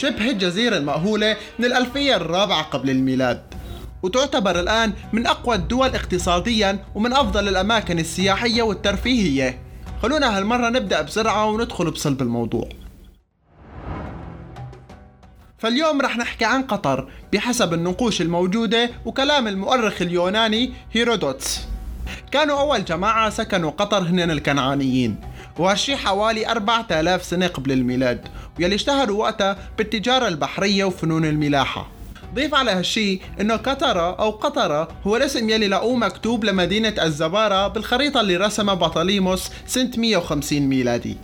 شبه الجزيرة المأهولة من الألفية الرابعة قبل الميلاد. وتعتبر الآن من أقوى الدول اقتصاديا ومن أفضل الأماكن السياحية والترفيهية. خلونا هالمرة نبدأ بسرعة وندخل بصلب الموضوع. فاليوم رح نحكي عن قطر بحسب النقوش الموجودة وكلام المؤرخ اليوناني هيرودوتس. كانوا أول جماعة سكنوا قطر هن الكنعانيين وهالشي حوالي 4000 سنة قبل الميلاد ويلي اشتهروا وقتها بالتجارة البحرية وفنون الملاحة. ضيف على هالشي إنه قطرة أو قطرة هو الاسم يلي لقوه مكتوب لمدينة الزبارة بالخريطة اللي رسمها بطليموس سنة 150 ميلادي.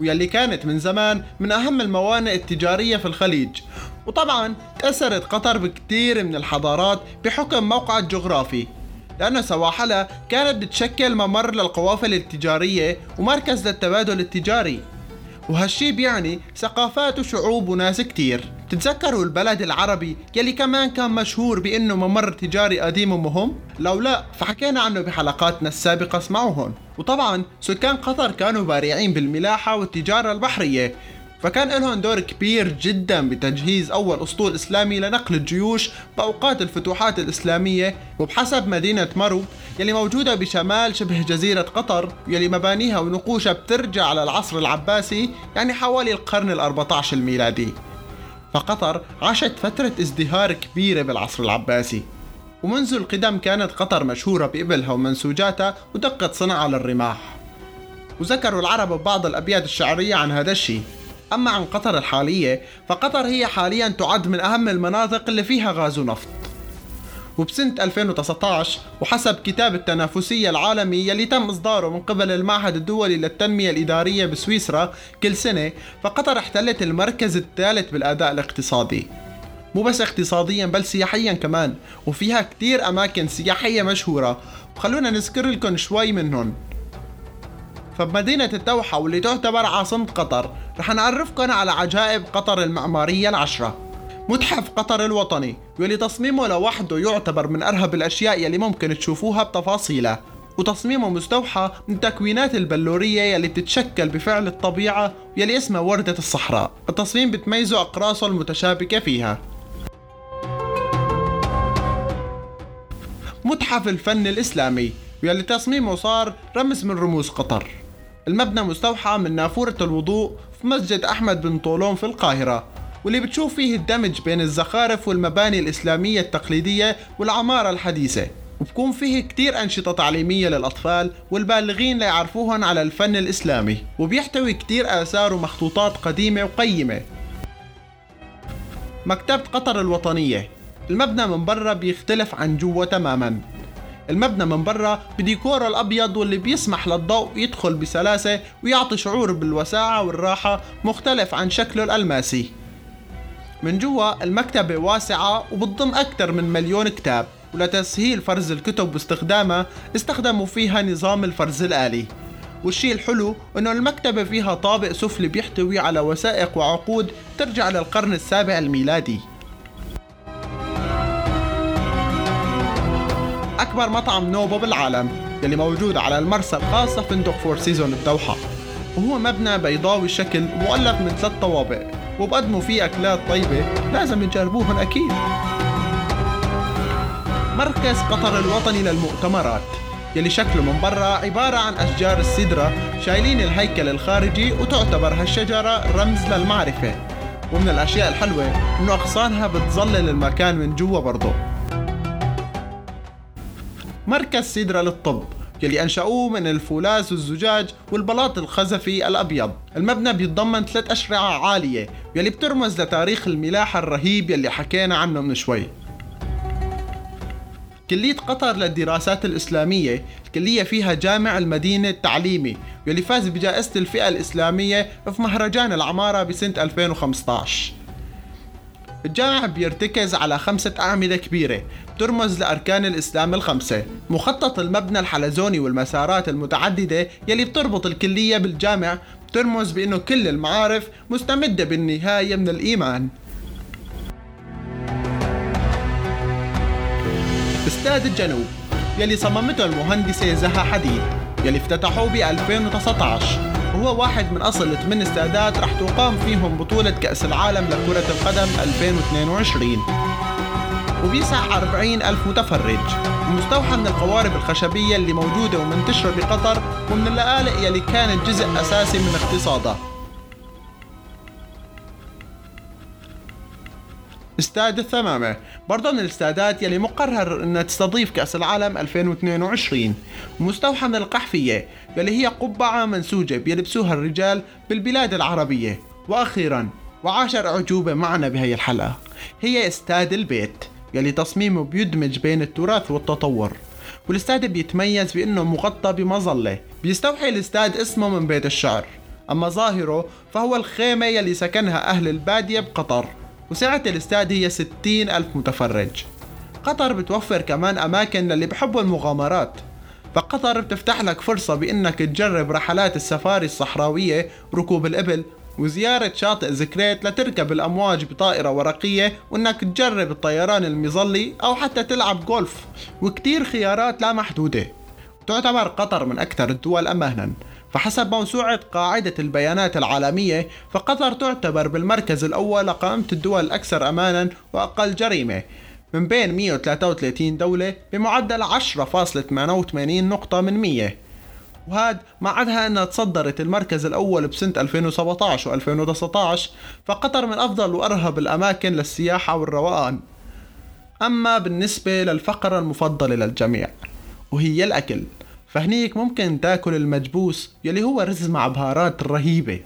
ويلي كانت من زمان من أهم الموانئ التجارية في الخليج. وطبعا تأثرت قطر بكثير من الحضارات بحكم موقعها الجغرافي. لأن سواحلها كانت بتشكل ممر للقوافل التجارية ومركز للتبادل التجاري. وهالشي بيعني ثقافات وشعوب وناس كتير. تتذكروا البلد العربي يلي كمان كان مشهور بإنه ممر تجاري قديم ومهم؟ لو لا فحكينا عنه بحلقاتنا السابقة اسمعوهن وطبعا سكان قطر كانوا بارعين بالملاحة والتجارة البحرية. فكان لهم دور كبير جدا بتجهيز أول أسطول إسلامي لنقل الجيوش بأوقات الفتوحات الإسلامية. وبحسب مدينة مرو يلي موجودة بشمال شبه جزيرة قطر يلي مبانيها ونقوشها بترجع للعصر العباسي يعني حوالي القرن ال14 الميلادي. فقطر عاشت فترة ازدهار كبيرة بالعصر العباسي. ومنذ القدم كانت قطر مشهورة بإبلها ومنسوجاتها ودقة صنعها للرماح. وذكروا العرب ببعض الأبيات الشعرية عن هذا الشيء. أما عن قطر الحالية فقطر هي حاليا تعد من أهم المناطق اللي فيها غاز ونفط. وبسنة 2019 وحسب كتاب التنافسية العالمي يلي تم إصداره من قبل المعهد الدولي للتنمية الإدارية بسويسرا كل سنة فقطر احتلت المركز الثالث بالأداء الاقتصادي. مو بس اقتصاديا بل سياحيا كمان وفيها كتير أماكن سياحية مشهورة. وخلونا نذكر لكم شوي منهم. فبمدينة التوحة واللي تعتبر عاصمة قطر رح نعرفكم على عجائب قطر المعمارية العشرة. متحف قطر الوطني واللي تصميمه لوحده يعتبر من أرهب الأشياء يلي ممكن تشوفوها بتفاصيلها وتصميمه مستوحى من تكوينات البلورية يلي بتتشكل بفعل الطبيعة يلي اسمها وردة الصحراء. التصميم بتميزه أقراصه المتشابكة فيها. متحف الفن الإسلامي واللي تصميمه صار رمز من رموز قطر. المبنى مستوحى من نافورة الوضوء في مسجد أحمد بن طولون في القاهرة. واللي بتشوف فيه الدمج بين الزخارف والمباني الإسلامية التقليدية والعمارة الحديثة. وبكون فيه كتير أنشطة تعليمية للأطفال والبالغين ليعرفوهن على الفن الإسلامي. وبيحتوي كتير آثار ومخطوطات قديمة وقيمة. مكتبة قطر الوطنية. المبنى من برا بيختلف عن جوا تماما. المبنى من برا بديكوره الأبيض واللي بيسمح للضوء يدخل بسلاسة ويعطي شعور بالوساعة والراحة مختلف عن شكله الألماسي. من جوا المكتبة واسعة وبتضم أكثر من مليون كتاب ولتسهيل فرز الكتب واستخدامها استخدموا فيها نظام الفرز الآلي. والشيء الحلو إنه المكتبة فيها طابق سفلي بيحتوي على وثائق وعقود ترجع للقرن السابع الميلادي. أكبر مطعم نوبو بالعالم يلي موجود على المرسى الخاصة فندق فور سيزونز الدوحة. وهو مبنى بيضاوي الشكل مؤلف من ثلاث طوابق. وبقدموا فيه أكلات طيبة لازم تجربوهن أكيد. مركز قطر الوطني للمؤتمرات يلي شكله من برا عبارة عن أشجار السدرة شايلين الهيكل الخارجي وتعتبر هالشجرة رمز للمعرفة. ومن الأشياء الحلوة إنه أغصانها بتظلل المكان من جوا برضه مركز سيدرا للطب يلي أنشأوه من الفولاذ والزجاج والبلاط الخزفي الأبيض. المبنى بيتضمن ثلاث أشرعة عالية يلي بترمز لتاريخ الملاحة الرهيب يلي حكينا عنه من شوي. كلية قطر للدراسات الإسلامية الكلية فيها جامع المدينة التعليمي يلي فاز بجائزة الفئة الإسلامية في مهرجان العمارة بسنة 2015 الجامع بيرتكز على خمسة أعمدة كبيرة ترمز لأركان الإسلام الخمسة. مخطط المبنى الحلزوني والمسارات المتعددة يلي بتربط الكلية بالجامع ترمز بأنه كل المعارف مستمدة بالنهاية من الإيمان. استاد الجنوب يلي صممته المهندسة زها حديد يلي افتتحوه ب 2019 وهو واحد من أصل 8 استادات رح تقام فيهم بطولة كأس العالم لكرة القدم 2022 وبيسع 40 ألف متفرج. ومستوحى من القوارب الخشبية اللي موجودة ومنتشرة بقطر ومن اللآلئ يلي كانت جزء أساسي من اقتصادها استاد الثمامة. برضه من الاستادات يلي مقرر انها تستضيف كأس العالم 2022 ومستوحى من القحفية يلي هي قبعة منسوجة بيلبسوها الرجال بالبلاد العربية. وأخيرا وعاشر اعجوبة معنا بهي الحلقة. هي استاد البيت يلي تصميمه بيدمج بين التراث والتطور. والاستاد بيتميز بإنه مغطى بمظلة بيستوحي الاستاد اسمه من بيت الشعر. أما ظاهره فهو الخيمة يلي سكنها أهل البادية بقطر. وسعة الاستاد هي 60 ألف متفرج. قطر بتوفر كمان أماكن للي بحبوا المغامرات. فقطر بتفتح لك فرصة بإنك تجرب رحلات السفاري الصحراوية ركوب الإبل وزيارة شاطئ زكريت لتركب الأمواج بطائرة ورقية وإنك تجرب الطيران المظلي أو حتى تلعب جولف وكتير خيارات لا محدودة. تعتبر قطر من أكثر الدول أمانا. فحسب موسوعة قاعدة البيانات العالمية فقطر تعتبر بالمركز الأول لقائمة الدول الأكثر أمانا وأقل جريمة. من بين 133 دولة بمعدل 10.88 نقطة من 100 وهاد ما عدها انها تصدرت المركز الأول بسنة 2017 و2019 فقطر من أفضل وأرهب الأماكن للسياحة والروقان. أما بالنسبة للفقرة المفضلة للجميع وهي الأكل. فهنيك ممكن تاكل المجبوس يلي هو رز مع بهارات رهيبة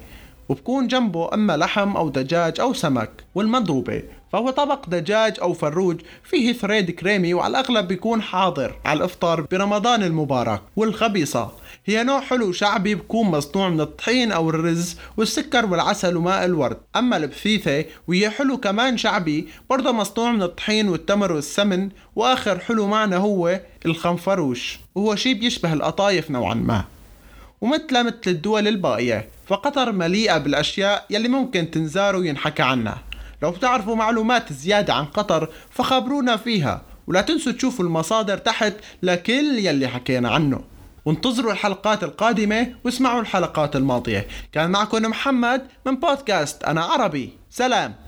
وبكون جنبه أما لحم أو دجاج أو سمك والمضروبة فهو طبق دجاج أو فروج فيه ثريد كريمي وعلى الأغلب بيكون حاضر على الإفطار برمضان المبارك والخبيصة. هي نوع حلو شعبي بكون مصنوع من الطحين أو الرز والسكر والعسل وماء الورد. أما البثيثة وهي حلو كمان شعبي برضه مصنوع من الطحين والتمر والسمن وآخر حلو معنا هو الخنفروش. وهو شي بيشبه القطايف نوعا ما. ومثل مثل الدول الباقية فقطر مليئة بالأشياء يلي ممكن تنزار وينحكى عنها. لو بتعرفوا معلومات زيادة عن قطر فخبرونا فيها ولا تنسوا تشوفوا المصادر تحت لكل يلي حكينا عنه. وانتظروا الحلقات القادمة واسمعوا الحلقات الماضية. كان معكم محمد من بودكاست أنا عربي. سلام.